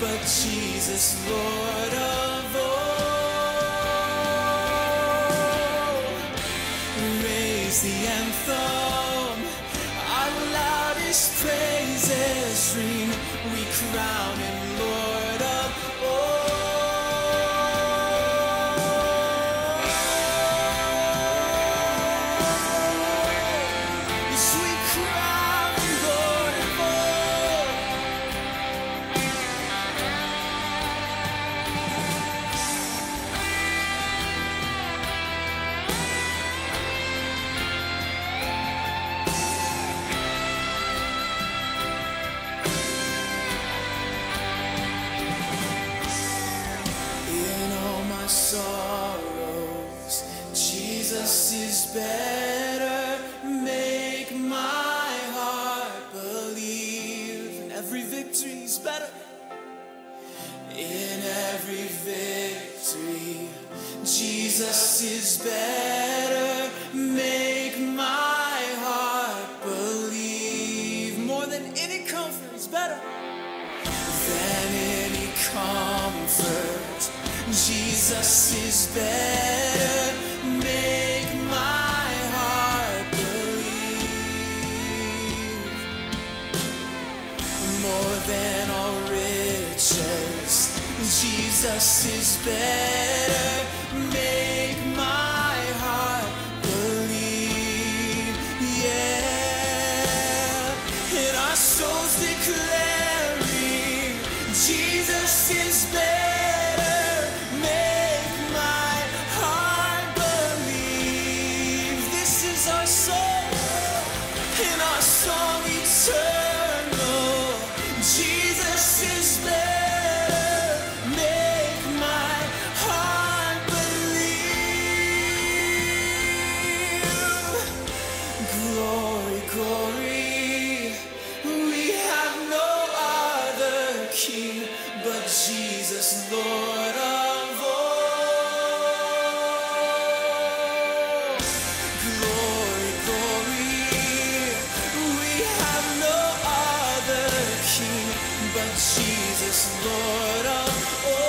but Jesus, Lord of all. Raise the anthem, our loudest praises ring. We crown Him. Jesus, Lord of all.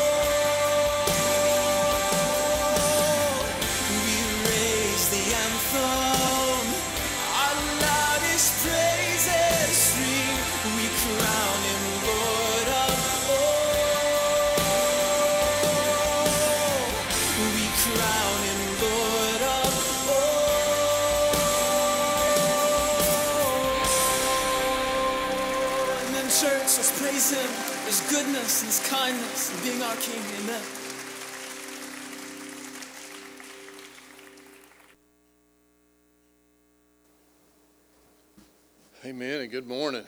Amen and good morning.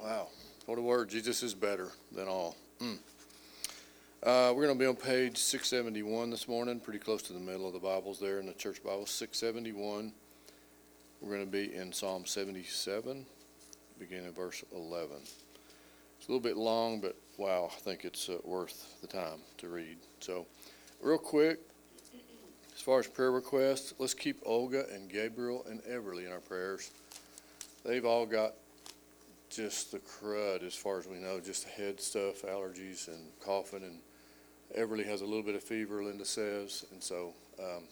Wow, what a word. Jesus is better than all. Mm. Uh, we're going to be on page 671 this morning, pretty close to the middle of the Bibles there in the church Bible. 671. We're going to be in Psalm 77, beginning verse 11. It's a little bit long, but wow, I think it's uh, worth the time to read. So, real quick, as far as prayer requests, let's keep Olga and Gabriel and Everly in our prayers. They've all got just the crud as far as we know, just the head stuff, allergies and coughing, and Everly has a little bit of fever, Linda says, and so um,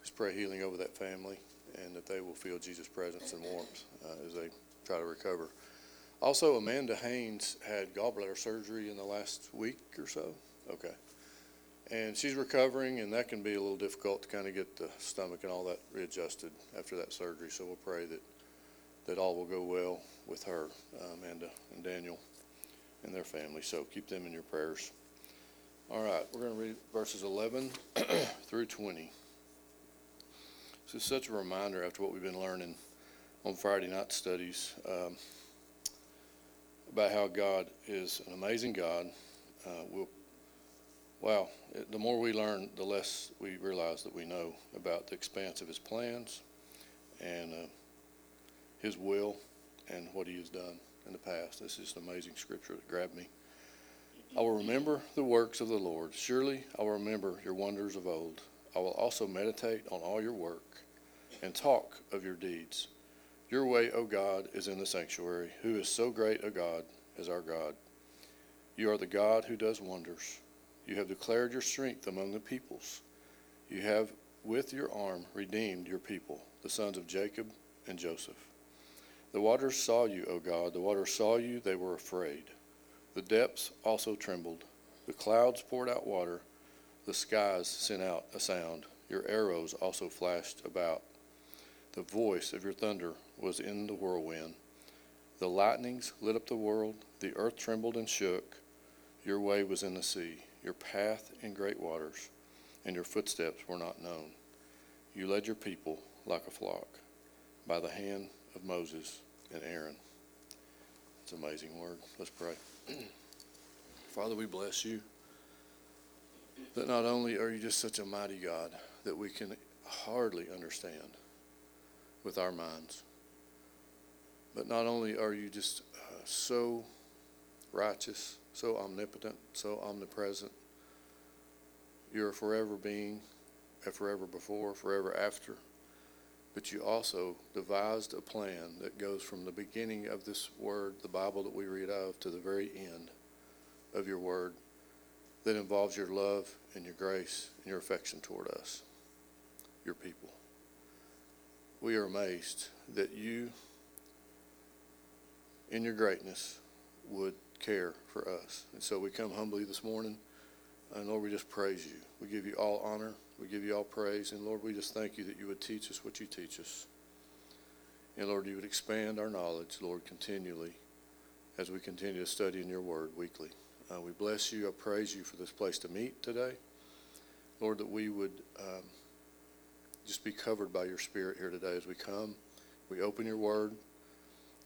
just pray healing over that family and that they will feel Jesus' presence and warmth uh, as they try to recover. Also, Amanda Haynes had gallbladder surgery in the last week or so. Okay. And she's recovering, and that can be a little difficult to kind of get the stomach and all that readjusted after that surgery. So we'll pray that that all will go well with her, uh, Amanda and Daniel and their family. So keep them in your prayers. All right, we're going to read verses 11 through 20. This is such a reminder after what we've been learning on Friday night studies um, about how God is an amazing God. Uh, we'll, wow, it, the more we learn, the less we realize that we know about the expanse of His plans and uh, his will and what He has done in the past. This is an amazing scripture that grabbed me. I will remember the works of the Lord. Surely I will remember your wonders of old. I will also meditate on all your work and talk of your deeds. Your way, O God, is in the sanctuary. Who is so great a God as our God? You are the God who does wonders. You have declared your strength among the peoples. You have with your arm redeemed your people, the sons of Jacob and Joseph. The waters saw you, O God. The waters saw you, they were afraid. The depths also trembled. The clouds poured out water. The skies sent out a sound. Your arrows also flashed about. The voice of your thunder was in the whirlwind. The lightnings lit up the world. The earth trembled and shook. Your way was in the sea, your path in great waters, and your footsteps were not known. You led your people like a flock by the hand of Moses and Aaron. It's an amazing word. Let's pray. Father, we bless you that not only are you just such a mighty God that we can hardly understand with our minds, but not only are you just uh, so righteous, so omnipotent, so omnipresent, you're a forever being, a forever before, forever after but you also devised a plan that goes from the beginning of this word, the Bible that we read of, to the very end of your word that involves your love and your grace and your affection toward us, your people. We are amazed that you, in your greatness, would care for us. And so we come humbly this morning, and Lord, we just praise you. We give you all honor we give you all praise. And Lord, we just thank you that you would teach us what you teach us. And Lord, you would expand our knowledge, Lord, continually as we continue to study in your word weekly. Uh, we bless you. I praise you for this place to meet today. Lord, that we would um, just be covered by your spirit here today as we come. We open your word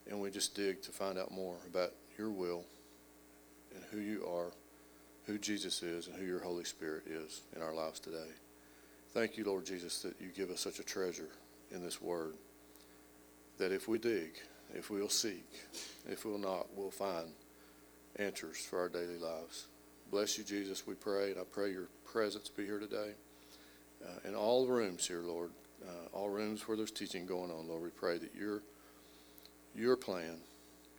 and we just dig to find out more about your will and who you are, who Jesus is, and who your Holy Spirit is in our lives today. Thank you, Lord Jesus, that you give us such a treasure in this word. That if we dig, if we'll seek, if we'll not, we'll find answers for our daily lives. Bless you, Jesus, we pray, and I pray your presence be here today. Uh, in all rooms here, Lord, uh, all rooms where there's teaching going on, Lord, we pray that your, your plan,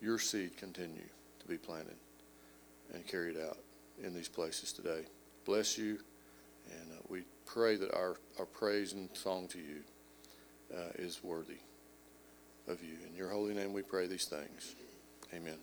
your seed continue to be planted and carried out in these places today. Bless you, and uh, we pray that our, our praise and song to you uh, is worthy of you. In your holy name we pray these things. Amen.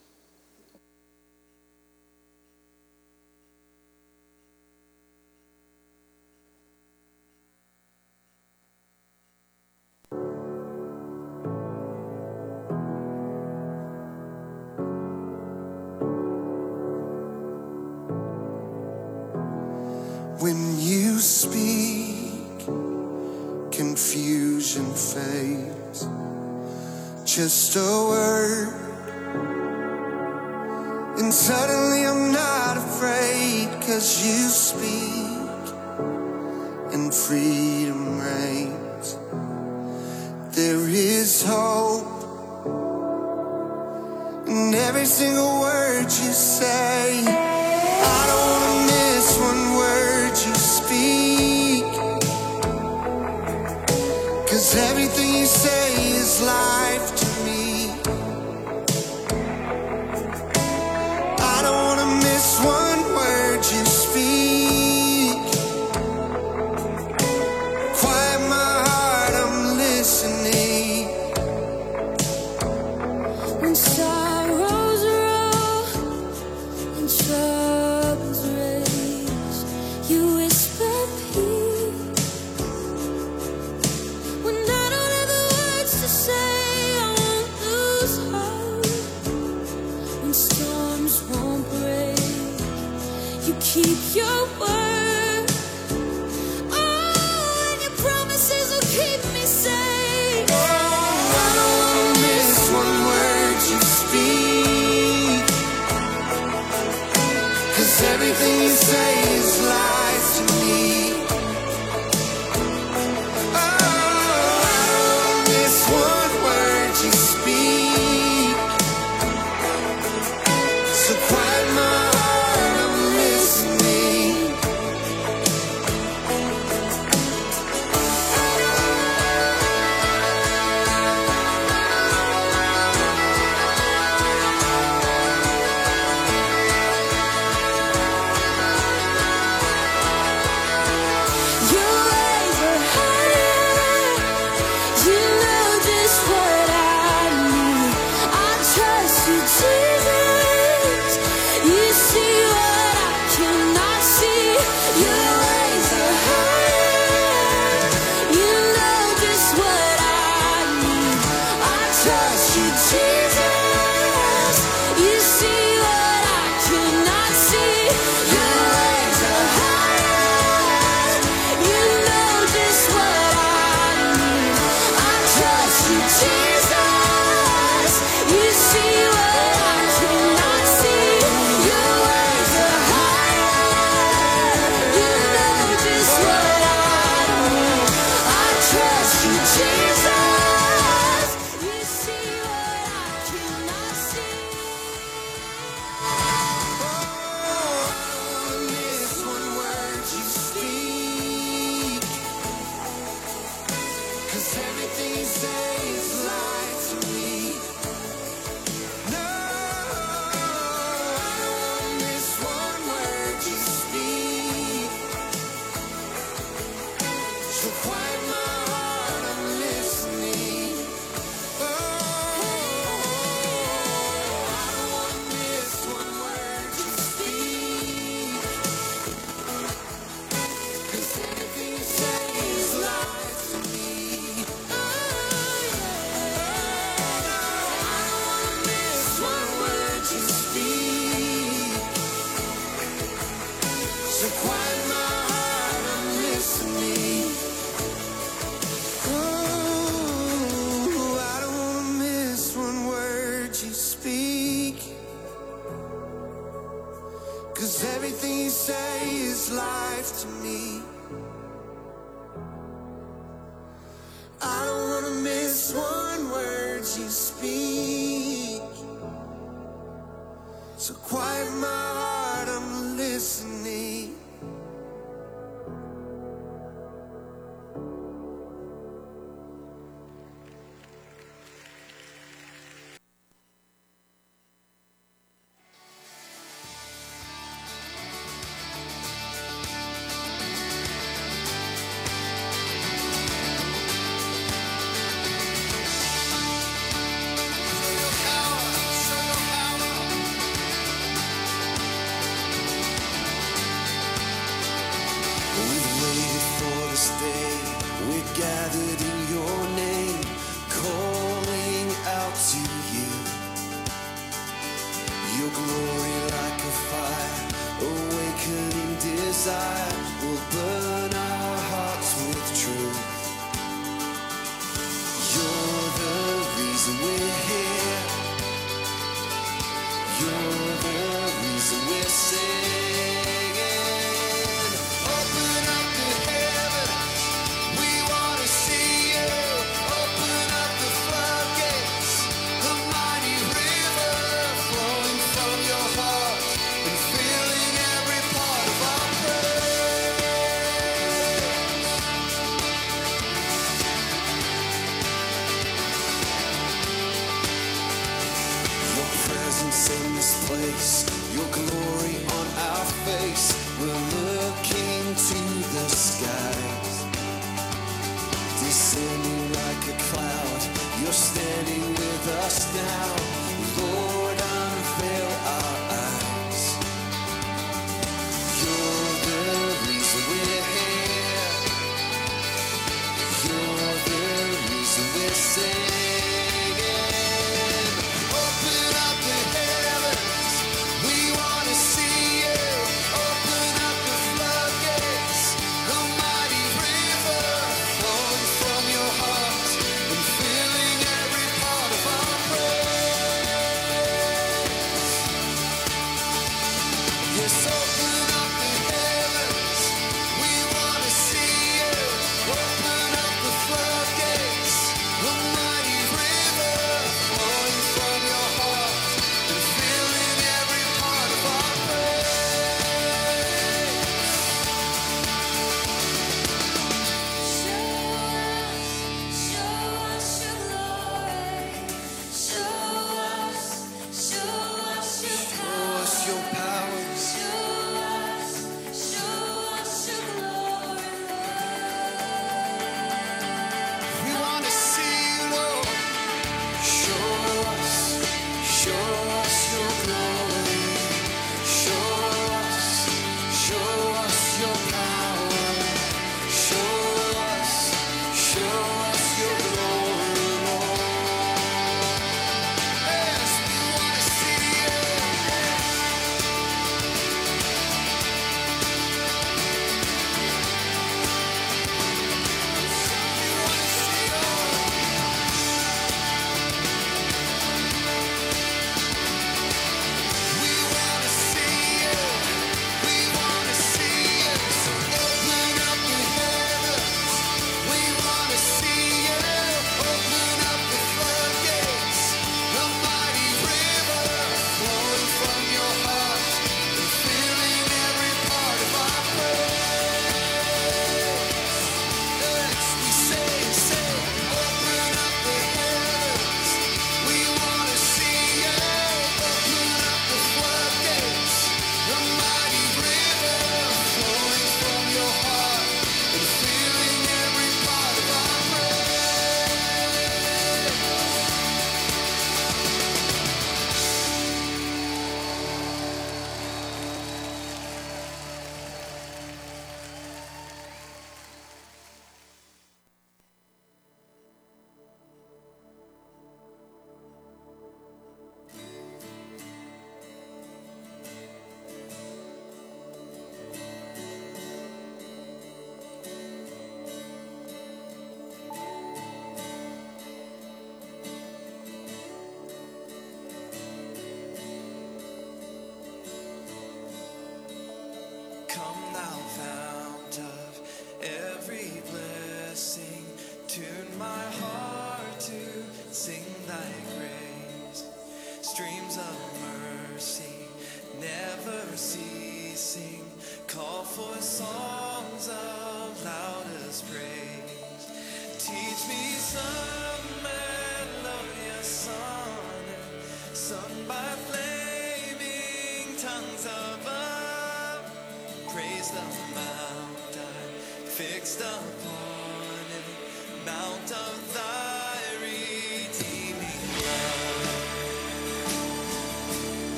So quiet my heart, I'm listening.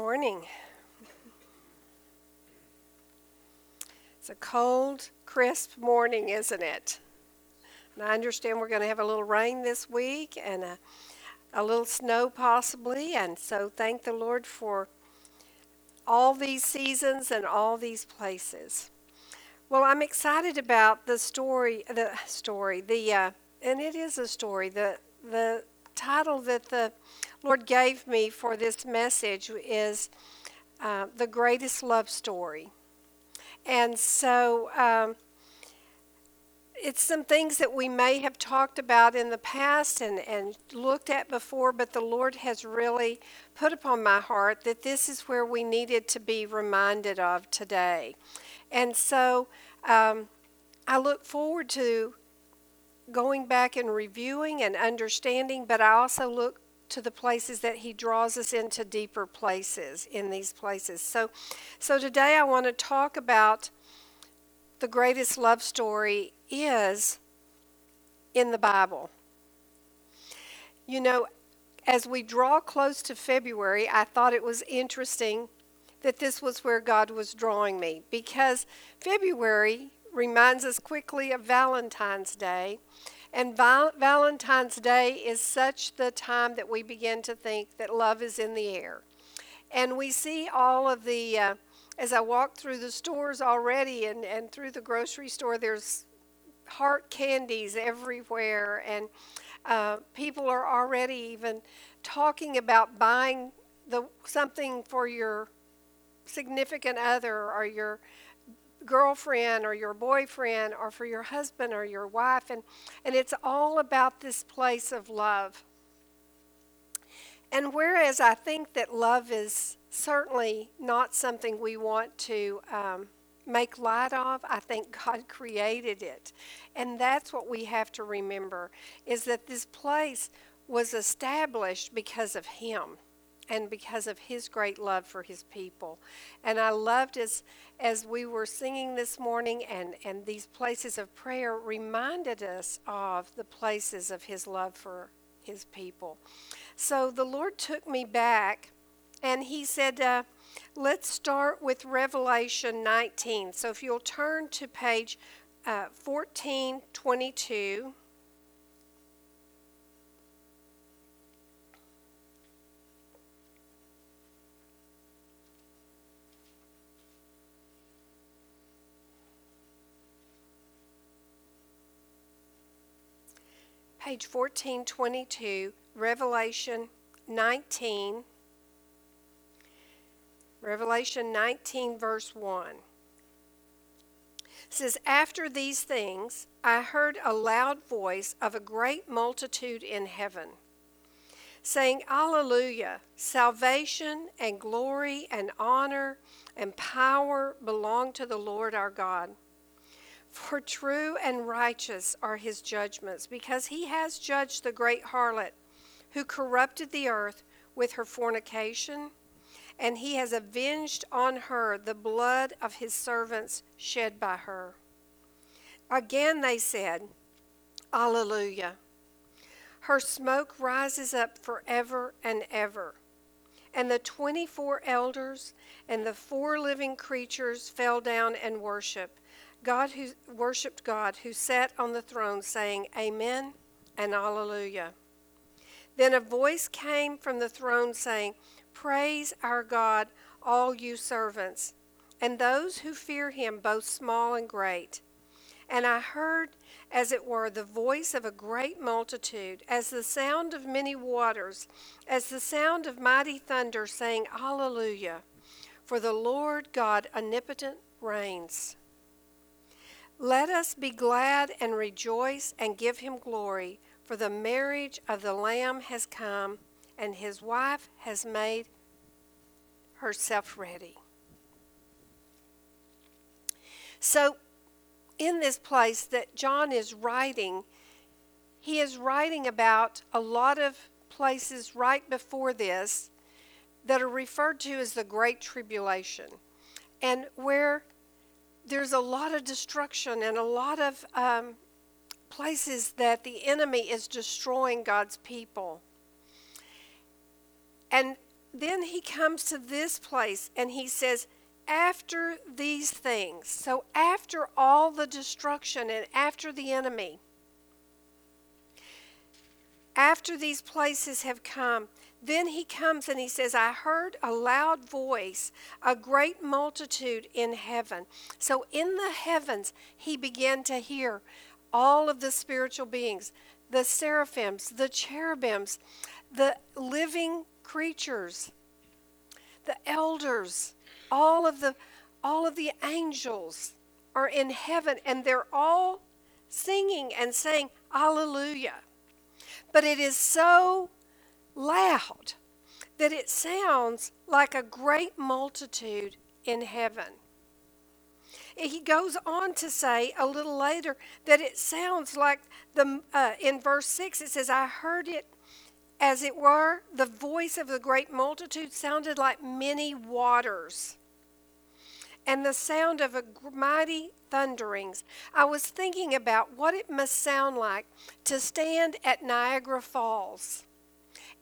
Morning. It's a cold, crisp morning, isn't it? And I understand we're going to have a little rain this week and a, a little snow possibly. And so thank the Lord for all these seasons and all these places. Well, I'm excited about the story, the story, the, uh, and it is a story, the, the title that the Lord gave me for this message is uh, The Greatest Love Story. And so um, it's some things that we may have talked about in the past and, and looked at before, but the Lord has really put upon my heart that this is where we needed to be reminded of today. And so um, I look forward to going back and reviewing and understanding, but I also look to the places that he draws us into deeper places in these places. So so today I want to talk about the greatest love story is in the Bible. You know, as we draw close to February, I thought it was interesting that this was where God was drawing me because February reminds us quickly of Valentine's Day. And Val- Valentine's Day is such the time that we begin to think that love is in the air. And we see all of the, uh, as I walk through the stores already and, and through the grocery store, there's heart candies everywhere. And uh, people are already even talking about buying the, something for your significant other or your girlfriend or your boyfriend or for your husband or your wife and and it's all about this place of love. And whereas i think that love is certainly not something we want to um, make light of i think god created it. And that's what we have to remember is that this place was established because of him and because of his great love for his people. And I loved as as we were singing this morning and, and these places of prayer reminded us of the places of his love for his people. So the Lord took me back and he said, uh, let's start with Revelation 19. So if you'll turn to page uh, 1422. Page 1422, Revelation 19. Revelation 19, verse 1. It says, After these things, I heard a loud voice of a great multitude in heaven, saying, Alleluia! Salvation and glory and honor and power belong to the Lord our God. For true and righteous are his judgments, because he has judged the great harlot who corrupted the earth with her fornication, and he has avenged on her the blood of his servants shed by her. Again they said, Alleluia. Her smoke rises up forever and ever. And the 24 elders and the four living creatures fell down and worshiped God who worshiped God who sat on the throne saying amen and hallelujah. Then a voice came from the throne saying, Praise our God, all you servants, and those who fear him, both small and great. And I heard, as it were, the voice of a great multitude, as the sound of many waters, as the sound of mighty thunder, saying, Alleluia, for the Lord God omnipotent reigns. Let us be glad and rejoice and give him glory, for the marriage of the Lamb has come, and his wife has made herself ready. So, in this place that John is writing, he is writing about a lot of places right before this that are referred to as the Great Tribulation, and where there's a lot of destruction and a lot of um, places that the enemy is destroying God's people. And then he comes to this place and he says, after these things, so after all the destruction and after the enemy, after these places have come, then he comes and he says, I heard a loud voice, a great multitude in heaven. So in the heavens, he began to hear all of the spiritual beings, the seraphims, the cherubims, the living creatures, the elders, all of the all of the angels are in heaven and they're all singing and saying hallelujah. But it is so loud that it sounds like a great multitude in heaven. He goes on to say a little later that it sounds like the uh, in verse 6 it says I heard it as it were the voice of the great multitude sounded like many waters and the sound of a mighty thunderings. I was thinking about what it must sound like to stand at Niagara Falls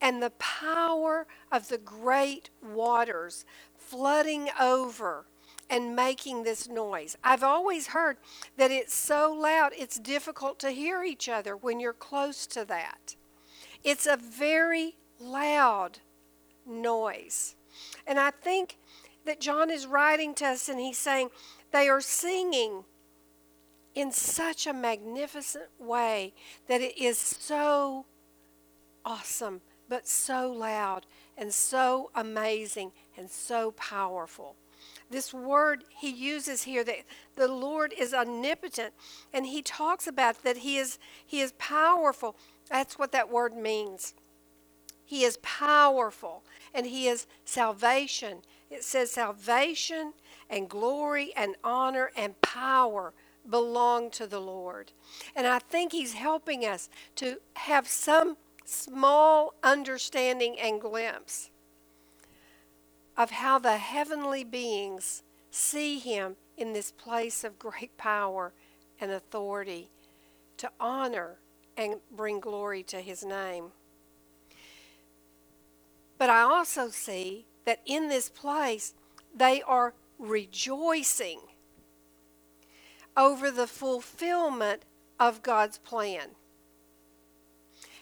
and the power of the great waters flooding over and making this noise. I've always heard that it's so loud it's difficult to hear each other when you're close to that. It's a very loud noise. And I think that John is writing to us and he's saying they are singing in such a magnificent way that it is so awesome, but so loud and so amazing and so powerful. This word he uses here that the Lord is omnipotent and he talks about that he is he is powerful. That's what that word means. He is powerful and he is salvation. It says salvation and glory and honor and power belong to the Lord. And I think He's helping us to have some small understanding and glimpse of how the heavenly beings see Him in this place of great power and authority to honor and bring glory to His name. But I also see that in this place they are rejoicing over the fulfillment of God's plan.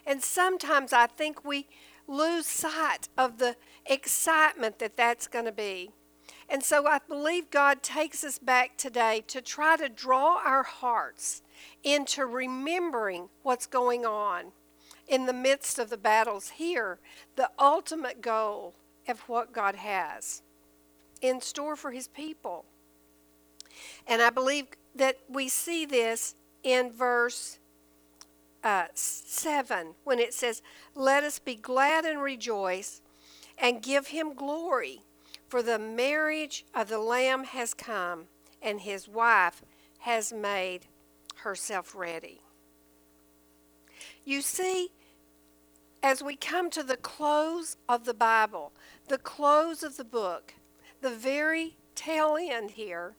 And sometimes I think we lose sight of the excitement that that's going to be. And so I believe God takes us back today to try to draw our hearts into remembering what's going on in the midst of the battles here, the ultimate goal of what God has in store for his people. And I believe that we see this in verse uh, 7 when it says, Let us be glad and rejoice and give him glory, for the marriage of the Lamb has come, and his wife has made herself ready. You see, as we come to the close of the Bible, the close of the book, the very tail end here,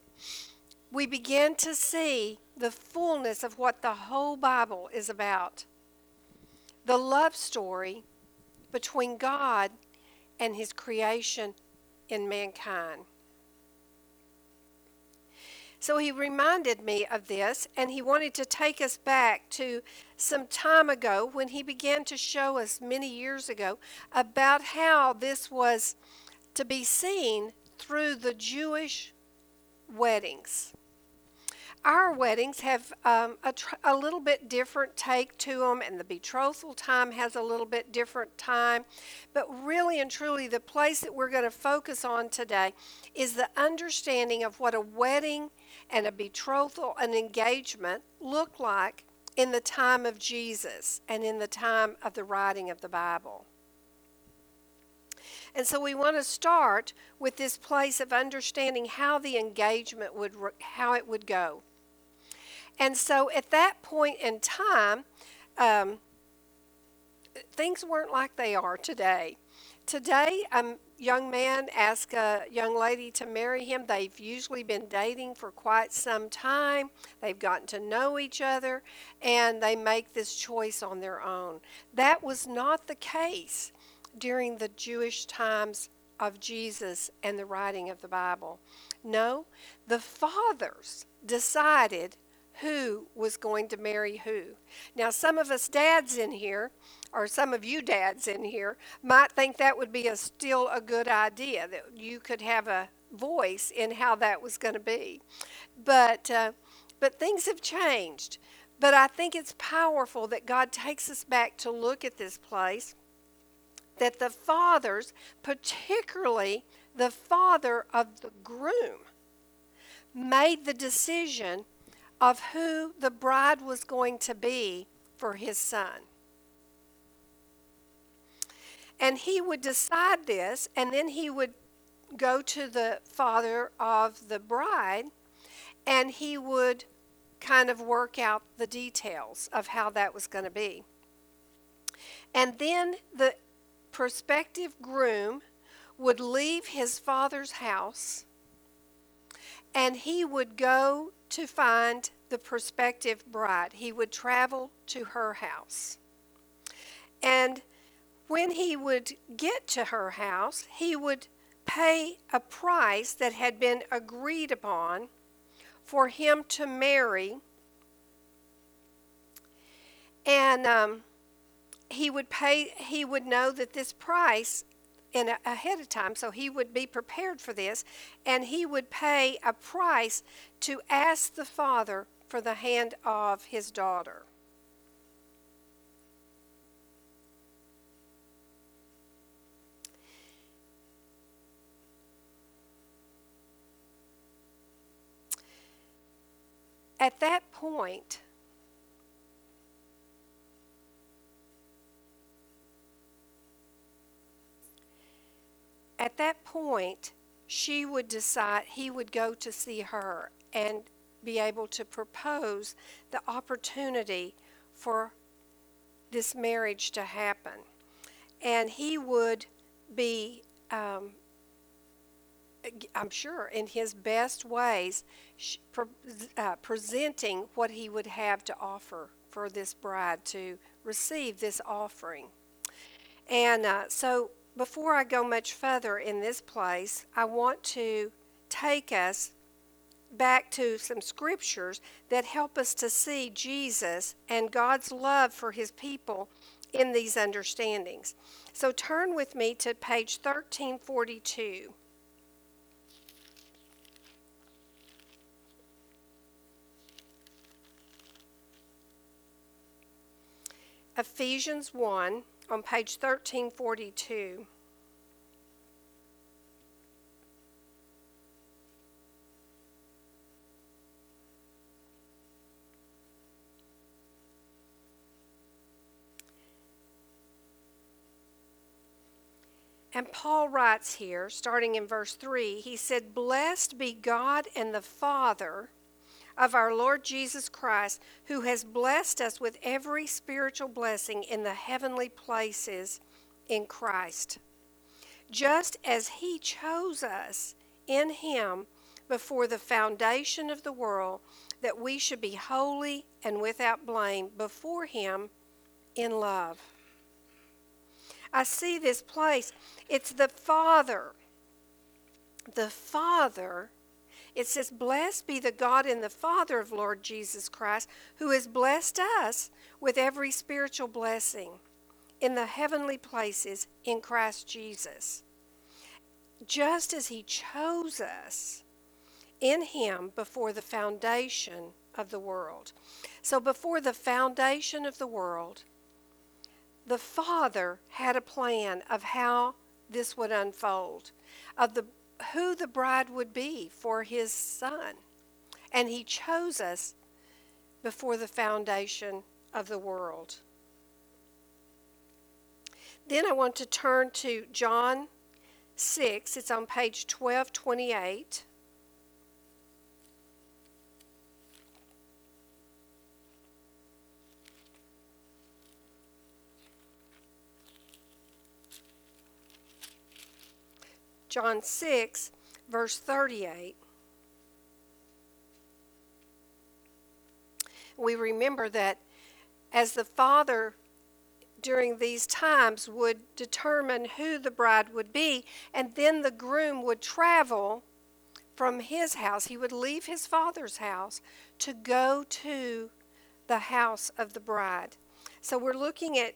we begin to see the fullness of what the whole Bible is about. The love story between God and his creation in mankind. So he reminded me of this, and he wanted to take us back to some time ago when he began to show us many years ago about how this was to be seen through the Jewish weddings. Our weddings have um, a, tr- a little bit different take to them, and the betrothal time has a little bit different time. But really and truly, the place that we're going to focus on today is the understanding of what a wedding and a betrothal, an engagement look like in the time of Jesus and in the time of the writing of the Bible. And so we want to start with this place of understanding how the engagement would how it would go. And so at that point in time, um, things weren't like they are today. Today, a young man asks a young lady to marry him. They've usually been dating for quite some time. They've gotten to know each other, and they make this choice on their own. That was not the case during the Jewish times of Jesus and the writing of the Bible. No, the fathers decided who was going to marry who. Now, some of us dads in here, or some of you dads in here, might think that would be a, still a good idea, that you could have a voice in how that was going to be. But, uh, but things have changed. But I think it's powerful that God takes us back to look at this place that the fathers, particularly the father of the groom, made the decision of who the bride was going to be for his son. And he would decide this, and then he would go to the father of the bride, and he would kind of work out the details of how that was going to be. And then the prospective groom would leave his father's house and he would go to find the prospective bride. He would travel to her house. And when he would get to her house, he would pay a price that had been agreed upon for him to marry. And um, he would pay he would know that this price in a, ahead of time so he would be prepared for this and he would pay a price to ask the father for the hand of his daughter. At that point at that point, she would decide, he would go to see her and be able to propose the opportunity for this marriage to happen. And he would be, um, I'm sure, in his best ways, pre- uh, presenting what he would have to offer for this bride to receive this offering. And uh, so before I go much further in this place, I want to take us back to some scriptures that help us to see Jesus and God's love for his people in these understandings. So turn with me to page 1342. Ephesians 1 on page 1342. And Paul writes here, starting in verse 3, he said, Blessed be God and the Father of our Lord Jesus Christ, who has blessed us with every spiritual blessing in the heavenly places in Christ, just as he chose us in him before the foundation of the world, that we should be holy and without blame before him in love. I see this place. It's the Father. The Father. It says, Blessed be the God and the Father of Lord Jesus Christ, who has blessed us with every spiritual blessing in the heavenly places in Christ Jesus. Just as He chose us in Him before the foundation of the world. So, before the foundation of the world, the Father had a plan of how this would unfold, of the who the bride would be for his son. And he chose us before the foundation of the world. Then I want to turn to John 6. It's on page 1228. John 6, verse 38. We remember that as the Father during these times would determine who the bride would be, and then the groom would travel from his house. He would leave his father's house to go to the house of the bride. So we're looking at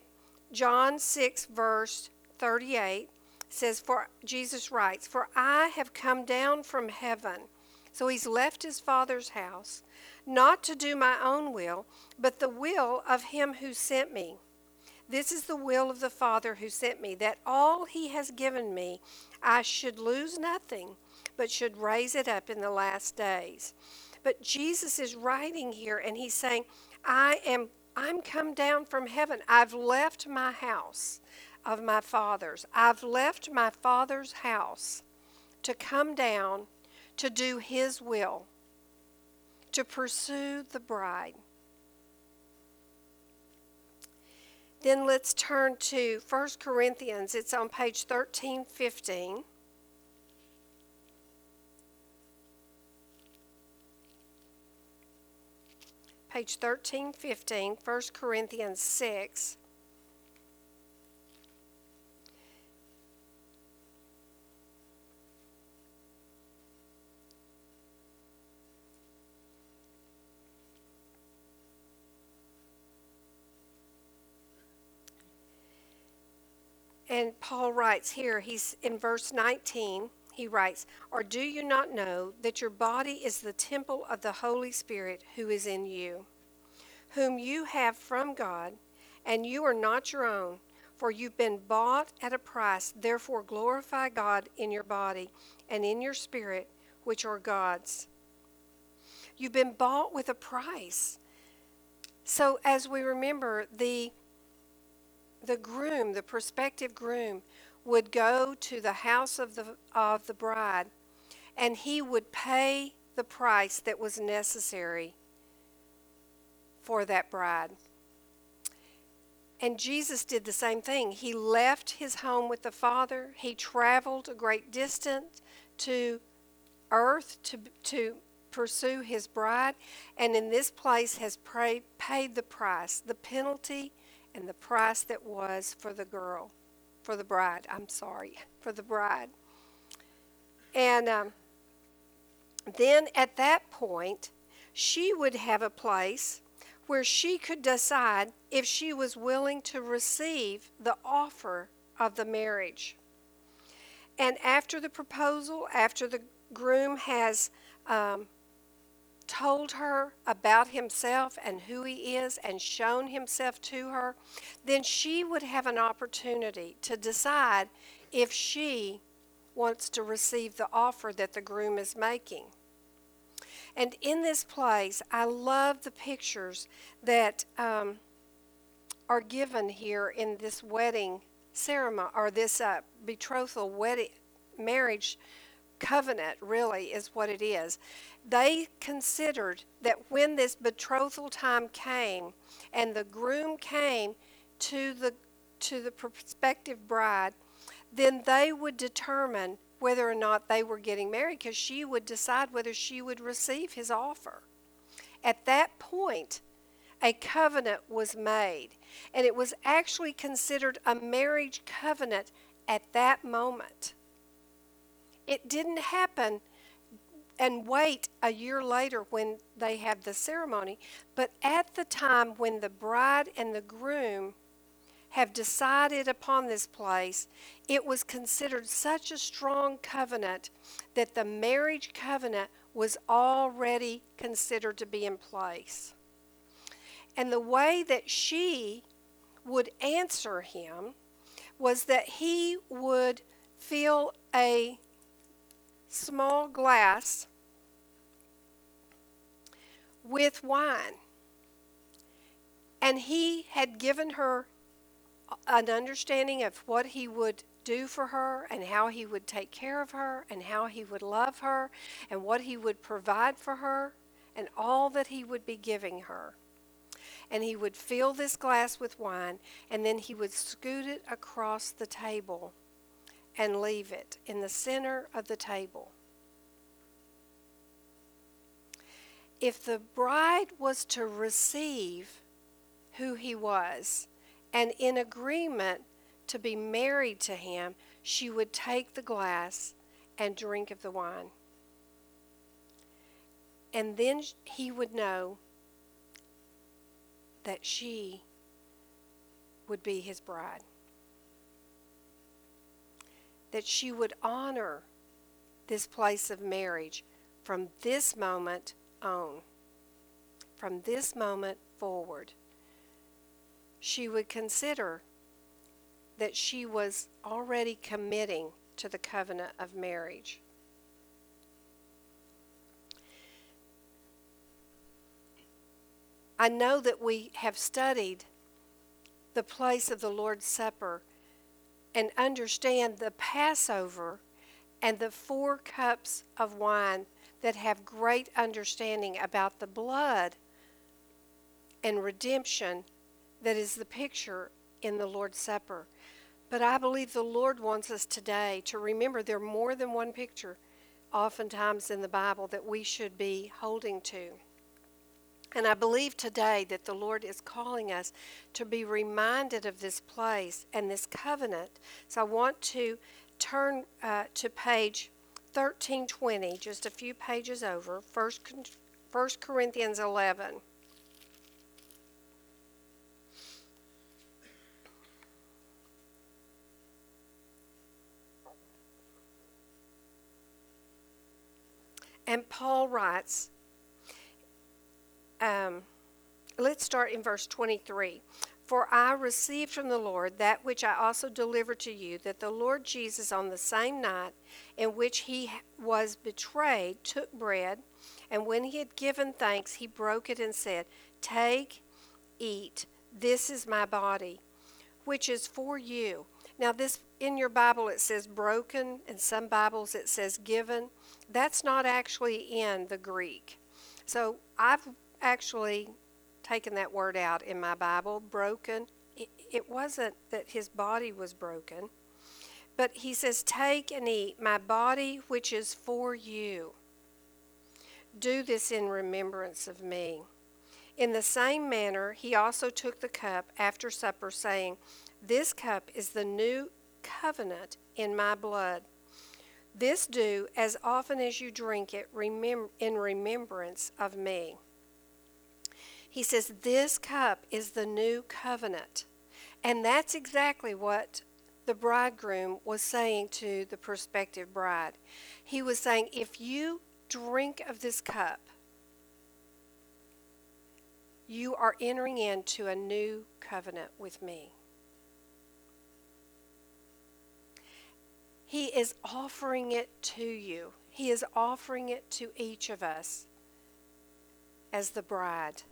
John 6, verse 38 says, For Jesus writes, For I have come down from heaven. So he's left his father's house, not to do my own will, but the will of him who sent me. This is the will of the Father who sent me, that all he has given me I should lose nothing, but should raise it up in the last days. But Jesus is writing here and he's saying, I am I'm come down from heaven. I've left my house of my father's. I've left my father's house to come down to do his will, to pursue the bride. Then let's turn to 1 Corinthians. It's on page 1315. Page 1315, 1 Corinthians 6. And Paul writes here, he's in verse 19, he writes, Or do you not know that your body is the temple of the Holy Spirit who is in you, whom you have from God, and you are not your own, for you've been bought at a price. Therefore glorify God in your body and in your spirit, which are God's. You've been bought with a price. So as we remember, the the groom, the prospective groom, would go to the house of the, of the bride and he would pay the price that was necessary for that bride. And Jesus did the same thing. He left his home with the Father. He traveled a great distance to earth to, to pursue his bride. And in this place has pray, paid the price, the penalty and the price that was for the girl, for the bride. I'm sorry, for the bride. And um, then at that point, she would have a place where she could decide if she was willing to receive the offer of the marriage. And after the proposal, after the groom has um, told her about himself and who he is and shown himself to her, then she would have an opportunity to decide if she wants to receive the offer that the groom is making. And in this place, I love the pictures that um, are given here in this wedding ceremony or this uh, betrothal wedding marriage covenant, really, is what it is. They considered that when this betrothal time came and the groom came to the, to the prospective bride, then they would determine whether or not they were getting married because she would decide whether she would receive his offer. At that point, a covenant was made, and it was actually considered a marriage covenant at that moment. It didn't happen and wait a year later when they have the ceremony, but at the time when the bride and the groom have decided upon this place, it was considered such a strong covenant that the marriage covenant was already considered to be in place. And the way that she would answer him was that he would fill a small glass with wine. And he had given her an understanding of what he would do for her and how he would take care of her and how he would love her and what he would provide for her and all that he would be giving her. And he would fill this glass with wine and then he would scoot it across the table and leave it in the center of the table. If the bride was to receive who he was And in agreement to be married to him, she would take the glass and drink of the wine. And then he would know that she would be his bride. That she would honor this place of marriage from this moment on. From this moment forward. She would consider that she was already committing to the covenant of marriage. I know that we have studied the place of the Lord's Supper and understand the Passover and the four cups of wine that have great understanding about the blood and redemption that is the picture in the Lord's Supper. But I believe the Lord wants us today to remember there are more than one picture, oftentimes in the Bible, that we should be holding to. And I believe today that the Lord is calling us to be reminded of this place and this covenant. So I want to turn uh, to page 1320, just a few pages over, 1 Corinthians 11. And Paul writes, um, let's start in verse 23. For I received from the Lord that which I also delivered to you, that the Lord Jesus, on the same night in which he was betrayed, took bread, and when he had given thanks, he broke it and said, Take, eat, this is my body, which is for you. Now, this in your Bible it says broken, in some Bibles it says given. That's not actually in the Greek. So I've actually taken that word out in my Bible, broken. It, wasn't that his body was broken, but he says, Take and eat my body, which is for you. Do this in remembrance of me. In the same manner, he also took the cup after supper, saying, This cup is the new covenant in my blood. This do as often as you drink it in remembrance of me. He says, This cup is the new covenant. And that's exactly what the bridegroom was saying to the prospective bride. He was saying, If you drink of this cup, you are entering into a new covenant with me. He is offering it to you. He is offering it to each of us as the bride.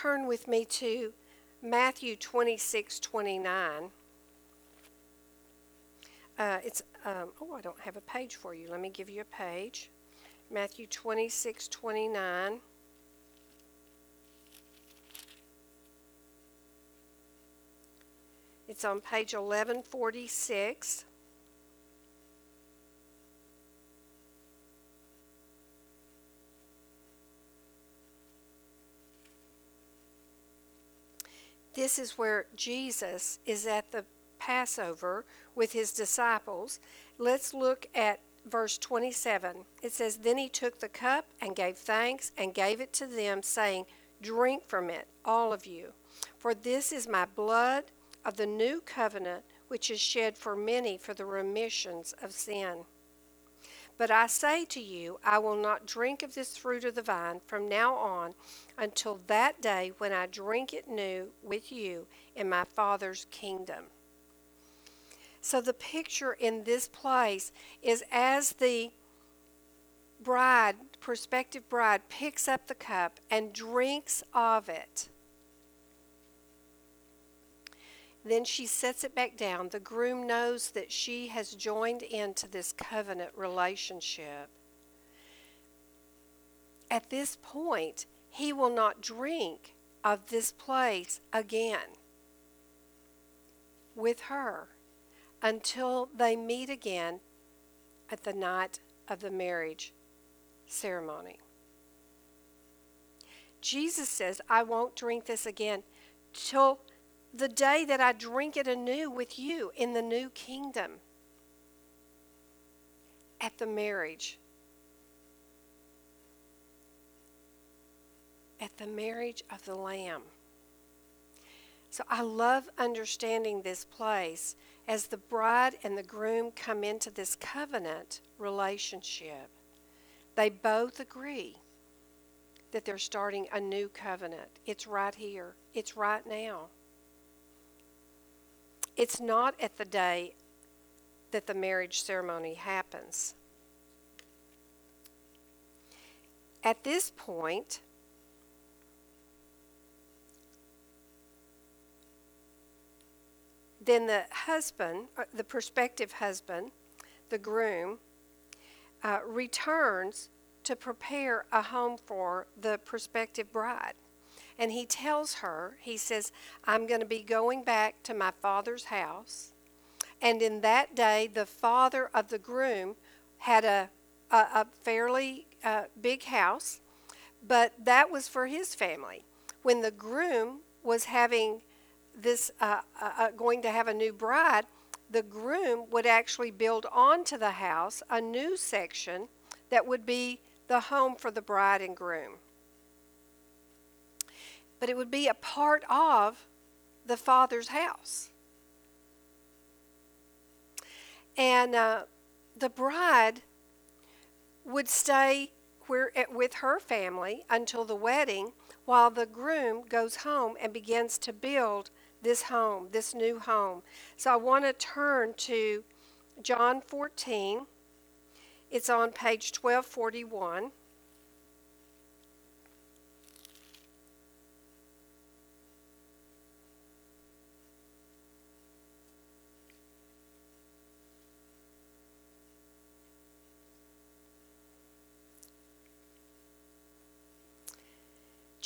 Turn with me to Matthew 26 29. Uh, it's, um, oh, I don't have a page for you. Let me give you a page. Matthew 26 29. It's on page 1146. This is where Jesus is at the Passover with his disciples. Let's look at verse 27. It says, Then he took the cup and gave thanks and gave it to them, saying, Drink from it, all of you, for this is my blood of the new covenant, which is shed for many for the remissions of sin. But I say to you, I will not drink of this fruit of the vine from now on until that day when I drink it new with you in my Father's kingdom. So the picture in this place is as the bride, prospective bride, picks up the cup and drinks of it. Then she sets it back down. The groom knows that she has joined into this covenant relationship. At this point, he will not drink of this place again with her until they meet again at the night of the marriage ceremony. Jesus says, I won't drink this again till the day that I drink it anew with you in the new kingdom at the marriage. At the marriage of the Lamb. So I love understanding this place as the bride and the groom come into this covenant relationship. They both agree that they're starting a new covenant. It's right here, it's right now. It's not at the day that the marriage ceremony happens. At this point, then the husband, uh, the prospective husband, the groom, uh, returns to prepare a home for the prospective bride. And he tells her, he says, I'm going to be going back to my father's house. And in that day, the father of the groom had a, a, a fairly uh, big house, but that was for his family. When the groom was having this, uh, uh, uh, going to have a new bride, the groom would actually build onto the house a new section that would be the home for the bride and groom. But it would be a part of the father's house. And uh, the bride would stay where, with her family until the wedding, while the groom goes home and begins to build this home, this new home. So I want to turn to John 14. It's on page 1241.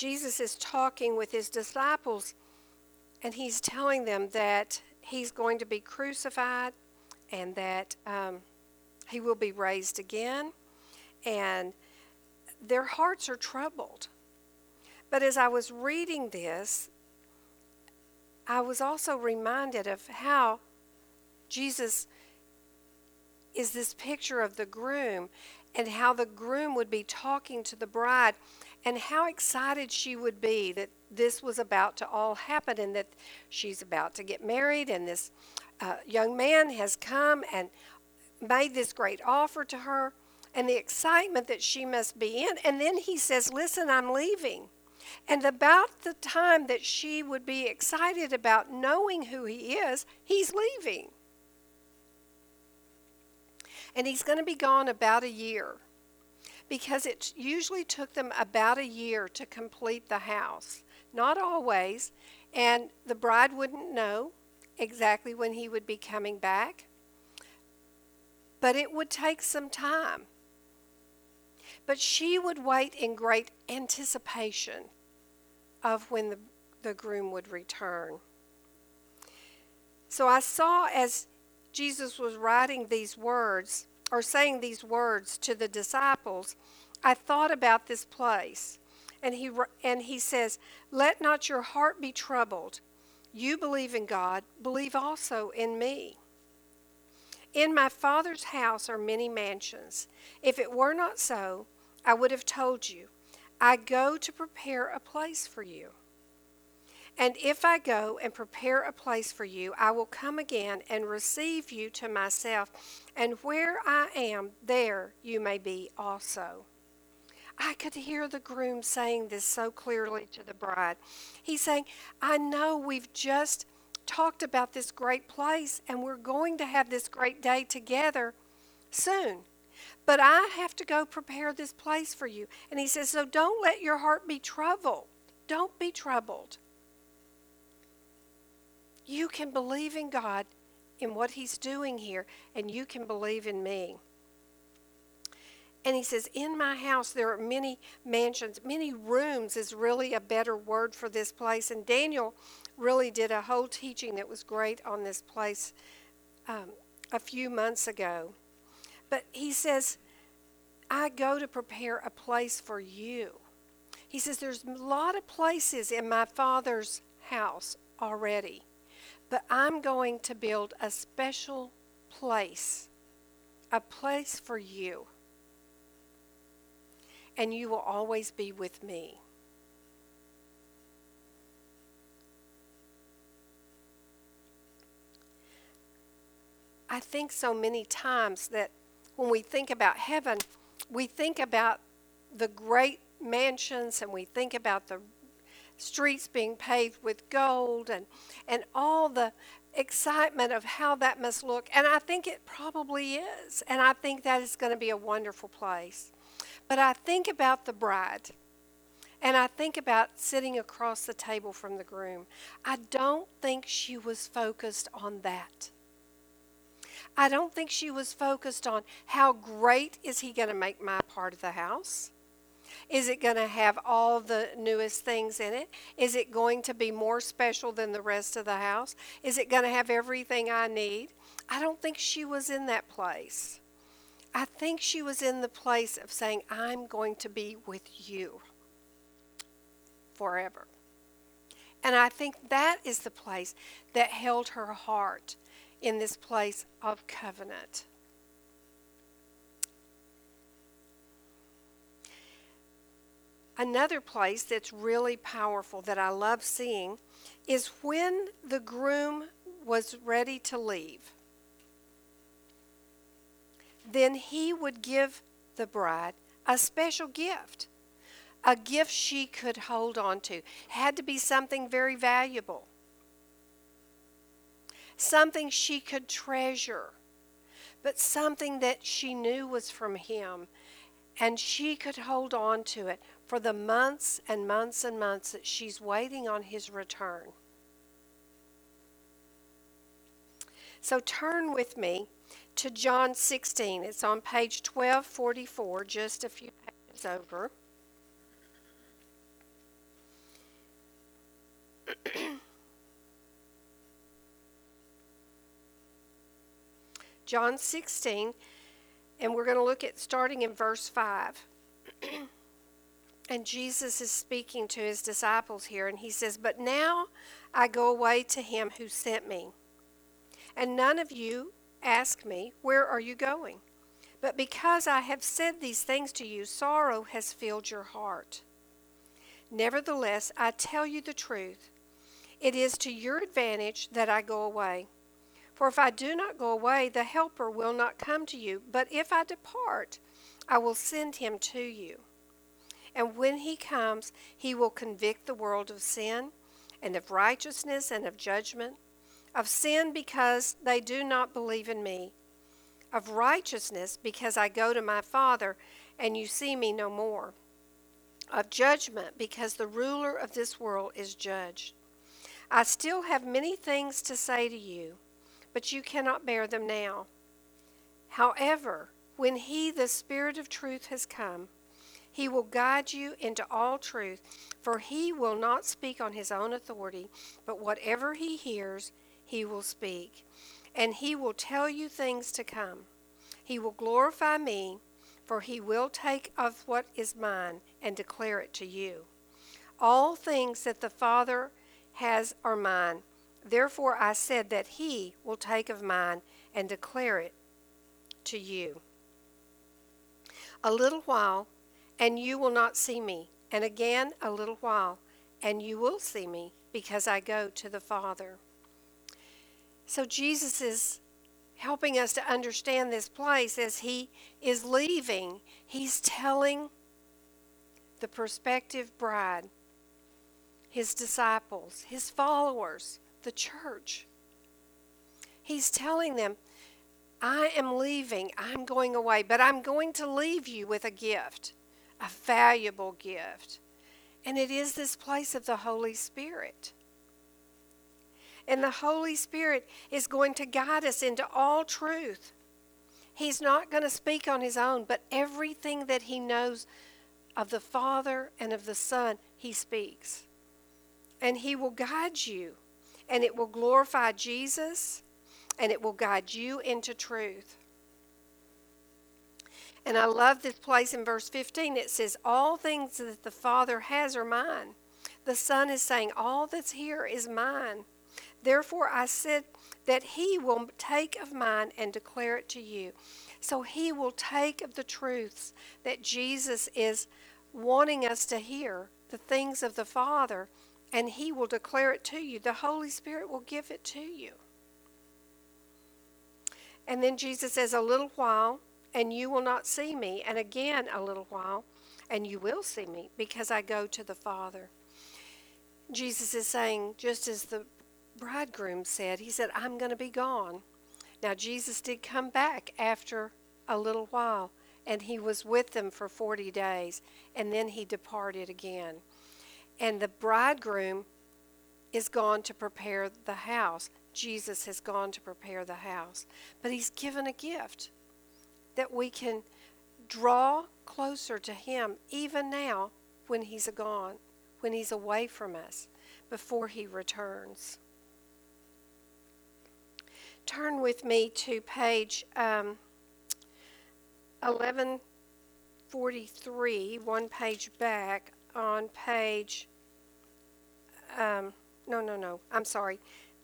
Jesus is talking with his disciples and he's telling them that he's going to be crucified and that um, he will be raised again. And their hearts are troubled. But as I was reading this, I was also reminded of how Jesus is this picture of the groom and how the groom would be talking to the bride and how excited she would be that this was about to all happen and that she's about to get married and this uh, young man has come and made this great offer to her and the excitement that she must be in. And then he says, Listen, I'm leaving. And about the time that she would be excited about knowing who he is, he's leaving. And he's going to be gone about a year because it usually took them about a year to complete the house. Not always. And the bride wouldn't know exactly when he would be coming back. But it would take some time. But she would wait in great anticipation of when the, the groom would return. So I saw as Jesus was writing these words, or saying these words to the disciples, I thought about this place. And he, and he says, Let not your heart be troubled. You believe in God, believe also in me. In my Father's house are many mansions. If it were not so, I would have told you. I go to prepare a place for you. And if I go and prepare a place for you, I will come again and receive you to myself, and where I am, there you may be also. I could hear the groom saying this so clearly to the bride. He's saying, I know we've just talked about this great place, and we're going to have this great day together soon. But I have to go prepare this place for you. And he says, So don't let your heart be troubled. Don't be troubled. You can believe in God in what He's doing here, and you can believe in me. And he says, In my house there are many mansions, many rooms is really a better word for this place. And Daniel really did a whole teaching that was great on this place um, a few months ago. But he says, I go to prepare a place for you. He says, There's a lot of places in my Father's house already, but I'm going to build a special place, a place for you. And you will always be with me. I think so many times that when we think about heaven, we think about the great mansions and we think about the streets being paved with gold and, and all the excitement of how that must look. And I think it probably is. And I think that is going to be a wonderful place. But I think about the bride. And I think about sitting across the table from the groom. I don't think she was focused on that. I don't think she was focused on how great is he going to make my part of the house? Is it going to have all the newest things in it? Is it going to be more special than the rest of the house? Is it going to have everything I need? I don't think she was in that place. I think she was in the place of saying, I'm going to be with you forever. And I think that is the place that held her heart in this place of covenant. Another place that's really powerful that I love seeing is when the groom was ready to leave. Then he would give the bride a special gift, a gift she could hold on to. Had to be something very valuable something she could treasure, but something that she knew was from Him. And she could hold on to it for the months and months and months that she's waiting on His return. So turn with me to John 16. It's on page 1244, just a few pages over. John 16, and we're going to look at starting in verse 5. and Jesus is speaking to his disciples here, and he says, But now I go away to him who sent me. And none of you ask me, Where are you going? But because I have said these things to you, sorrow has filled your heart. Nevertheless, I tell you the truth. It is to your advantage that I go away. For if I do not go away, the Helper will not come to you. But if I depart, I will send him to you. And when he comes, he will convict the world of sin, and of righteousness, and of judgment. Of sin, because they do not believe in me. Of righteousness, because I go to my Father, and you see me no more. Of judgment, because the ruler of this world is judged. I still have many things to say to you but you cannot bear them now. However, when He, the Spirit of truth, has come, He will guide you into all truth, for He will not speak on His own authority, but whatever He hears, He will speak. And He will tell you things to come. He will glorify me, for He will take of what is mine and declare it to you. All things that the Father has are mine. Therefore I said that he will take of mine and declare it to you. A little while, and you will not see me, and again a little while, and you will see me, because I go to the Father. So Jesus is helping us to understand this place as he is leaving. He's telling the prospective bride, his disciples, his followers, the church. He's telling them, I am leaving, I'm going away, but I'm going to leave you with a gift, a valuable gift. And it is this place of the Holy Spirit. And the Holy Spirit is going to guide us into all truth. He's not going to speak on his own, but everything that he knows of the Father and of the Son, he speaks. And he will guide you and it will glorify Jesus and it will guide you into truth. And I love this place in verse 15. It says, All things that the Father has are mine. The Son is saying, All that's here is mine. Therefore I said that he will take of mine and declare it to you. So he will take of the truths that Jesus is wanting us to hear, the things of the Father, and he will declare it to you. The Holy Spirit will give it to you. And then Jesus says, A little while, and you will not see me. And again, a little while, and you will see me, because I go to the Father. Jesus is saying, just as the bridegroom said, He said, I'm going to be gone. Now, Jesus did come back after a little while, and He was with them for 40 days, and then He departed again. And the bridegroom is gone to prepare the house. Jesus has gone to prepare the house. But he's given a gift that we can draw closer to him even now when he's gone, when he's away from us, before he returns. Turn with me to page um, 1143, one page back, on page um, no, no, no, I'm sorry.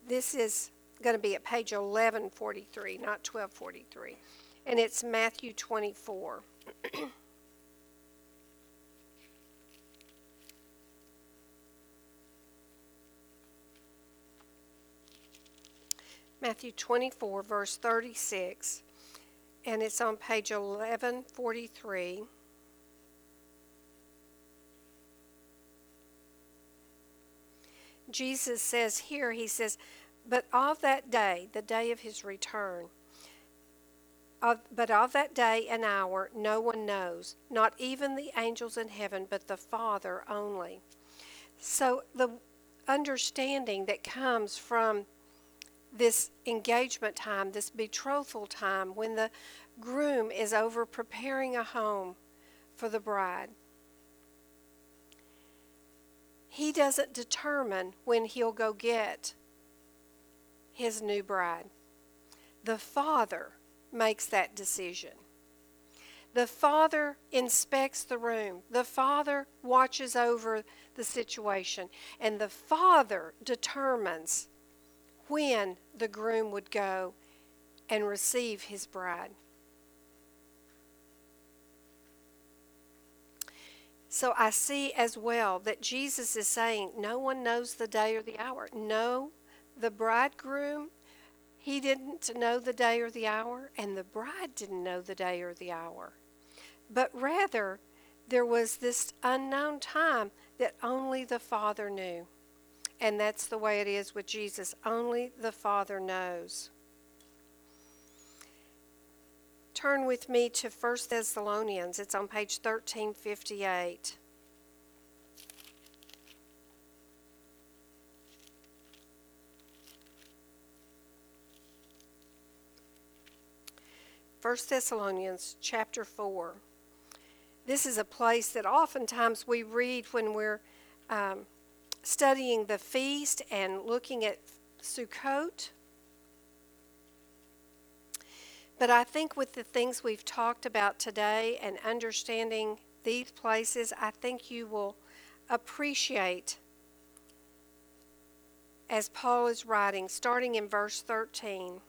This is going to be at page 1143, not 1243. And it's Matthew 24. Matthew 24, verse 36. And it's on page 1143. Jesus says here, he says, But of that day, the day of his return, of, but of that day and hour no one knows, not even the angels in heaven, but the Father only. So the understanding that comes from this engagement time, this betrothal time, when the groom is over preparing a home for the bride he doesn't determine when he'll go get his new bride. The Father makes that decision. The Father inspects the room. The Father watches over the situation. And the Father determines when the groom would go and receive his bride. So I see as well that Jesus is saying, No one knows the day or the hour. No, the bridegroom, he didn't know the day or the hour, and the bride didn't know the day or the hour. But rather, there was this unknown time that only the Father knew. And that's the way it is with Jesus. Only the Father knows. Turn with me to 1 Thessalonians. It's on page 1358. First Thessalonians chapter 4. This is a place that oftentimes we read when we're um, studying the feast and looking at Sukkot. But I think with the things we've talked about today and understanding these places, I think you will appreciate, as Paul is writing, starting in verse 13.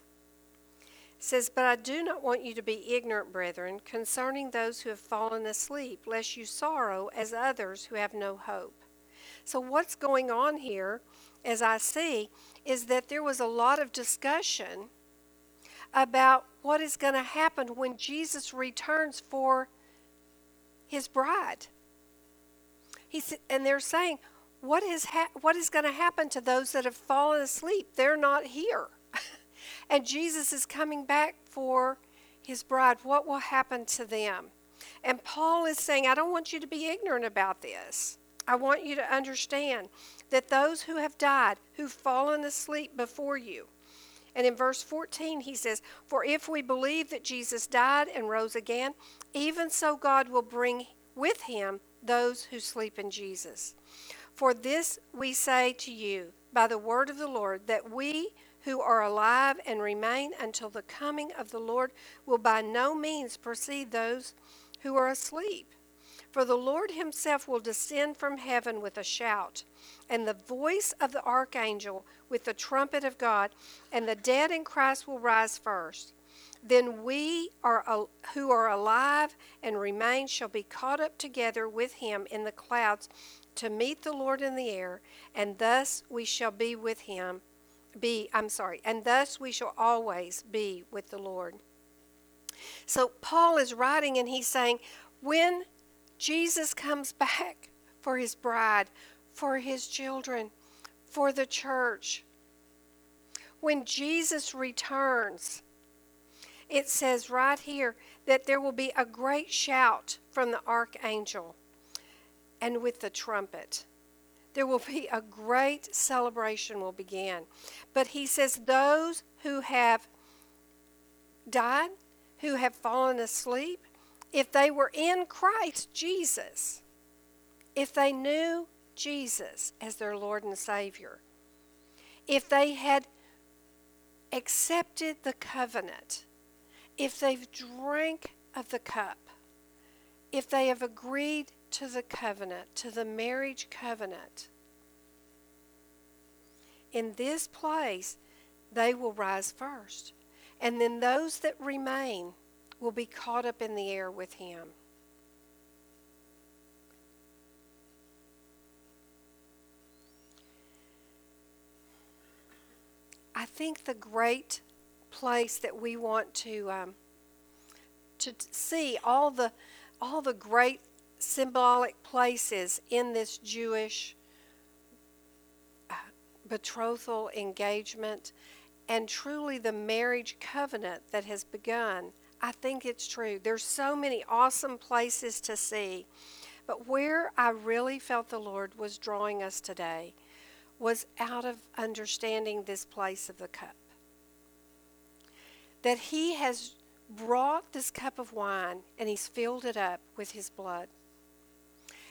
Says, But I do not want you to be ignorant, brethren, concerning those who have fallen asleep, lest you sorrow as others who have no hope. So, what's going on here, as I see, is that there was a lot of discussion about what is going to happen when Jesus returns for his bride. He said, and they're saying, what is ha- what is going to happen to those that have fallen asleep? They're not here. And Jesus is coming back for his bride. What will happen to them? And Paul is saying, I don't want you to be ignorant about this. I want you to understand that those who have died, who've fallen asleep before you, and in verse 14, he says, For if we believe that Jesus died and rose again, even so God will bring with him those who sleep in Jesus. For this we say to you by the word of the Lord, that we who are alive and remain until the coming of the Lord will by no means precede those who are asleep. For the Lord himself will descend from heaven with a shout, and the voice of the archangel with the trumpet of God, and the dead in Christ will rise first. Then we are who are alive and remain shall be caught up together with him in the clouds to meet the Lord in the air, and thus we shall be with him. Be, I'm sorry, and thus we shall always be with the Lord. So Paul is writing and he's saying, when Jesus comes back for his bride, for his children, for the church, when Jesus returns, it says right here that there will be a great shout from the archangel and with the trumpet. There will be a great celebration will begin. But he says those who have died, who have fallen asleep, if they were in Christ Jesus, if they knew Jesus as their Lord and Savior, if they had accepted the covenant, if they've drank of the cup, if they have agreed to the covenant, to the marriage covenant, in this place they will rise first. And then those that remain will be caught up in the air with him. I think the great place that we want to um, to see all the all the great symbolic places in this Jewish uh, betrothal engagement and truly the marriage covenant that has begun. I think it's true. There's so many awesome places to see. But where I really felt the Lord was drawing us today was out of understanding this place of the cup. That He has brought this cup of wine and He's filled it up with His blood.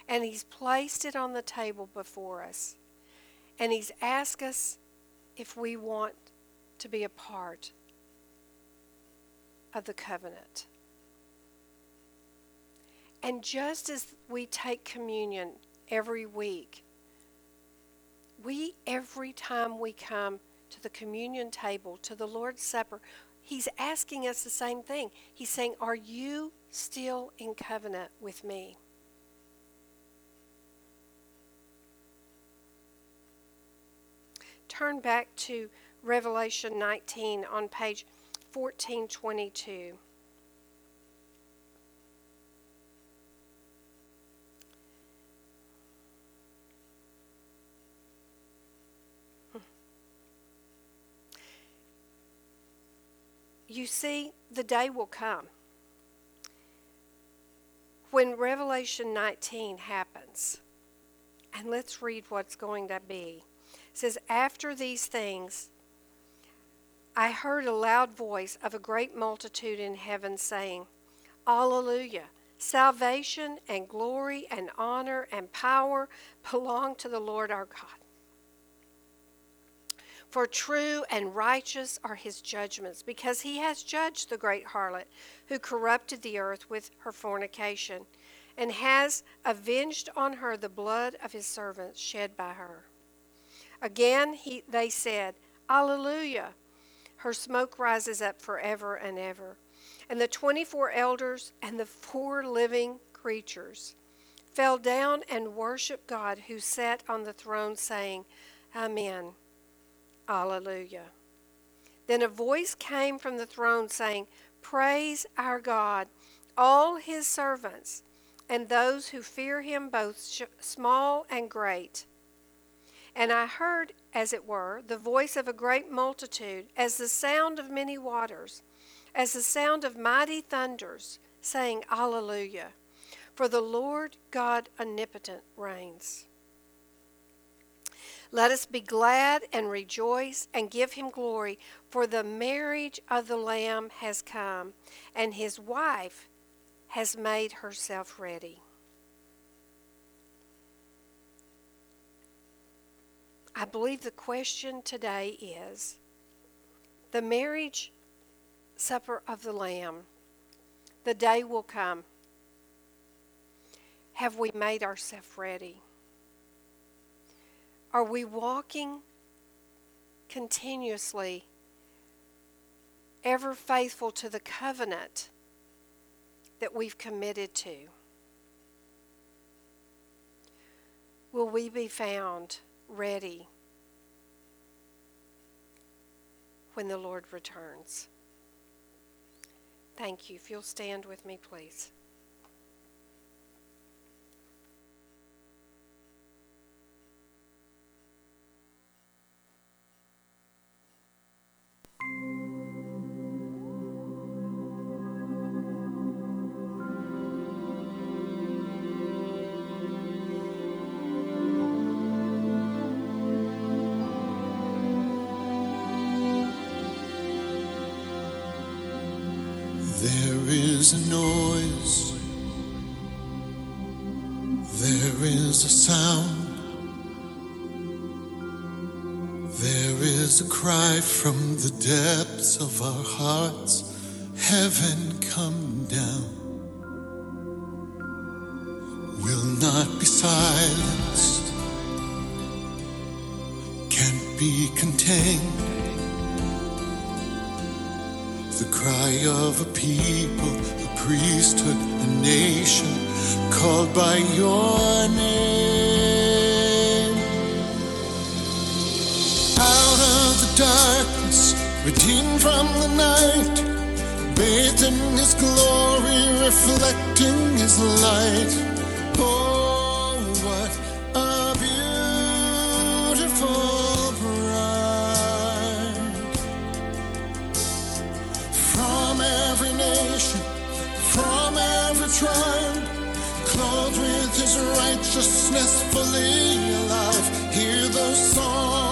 And He's placed it on the table before us. And He's asked us if we want to be a part of the covenant. And just as we take communion every week, we, every time we come to the communion table, to the Lord's Supper, He's asking us the same thing. He's saying, Are you still in covenant with me? Turn back to Revelation 19 on page 1422. You see, the day will come when Revelation 19 happens. And let's read what's going to be. Says, After these things, I heard a loud voice of a great multitude in heaven saying, Alleluia! Salvation and glory and honor and power belong to the Lord our God. For true and righteous are his judgments, because he has judged the great harlot who corrupted the earth with her fornication, and has avenged on her the blood of his servants shed by her. Again he, they said, Alleluia! Her smoke rises up forever and ever. And the 24 elders and the four living creatures fell down and worshiped God who sat on the throne, saying, Amen. Alleluia. Then a voice came from the throne saying, Praise our God, all his servants, and those who fear him, both small and great. And I heard, as it were, the voice of a great multitude, as the sound of many waters, as the sound of mighty thunders, saying, Alleluia. For the Lord God omnipotent reigns. Let us be glad and rejoice and give him glory, for the marriage of the Lamb has come, and his wife has made herself ready. I believe the question today is the marriage supper of the Lamb. The day will come. Have we made ourselves ready? Are we walking continuously, ever faithful to the covenant that we've committed to? Will we be found ready when the Lord returns? Thank you. If you'll stand with me, please. A cry from the depths of our hearts. Heaven come down. Will not be silenced. Can't be contained. The cry of a people, a priesthood, a nation called by your name. Darkness, redeemed from the night, bathed in his glory, reflecting his light. Oh, what a beautiful bride from every nation, from every tribe, clothed with his righteousness, fully alive. Hear the song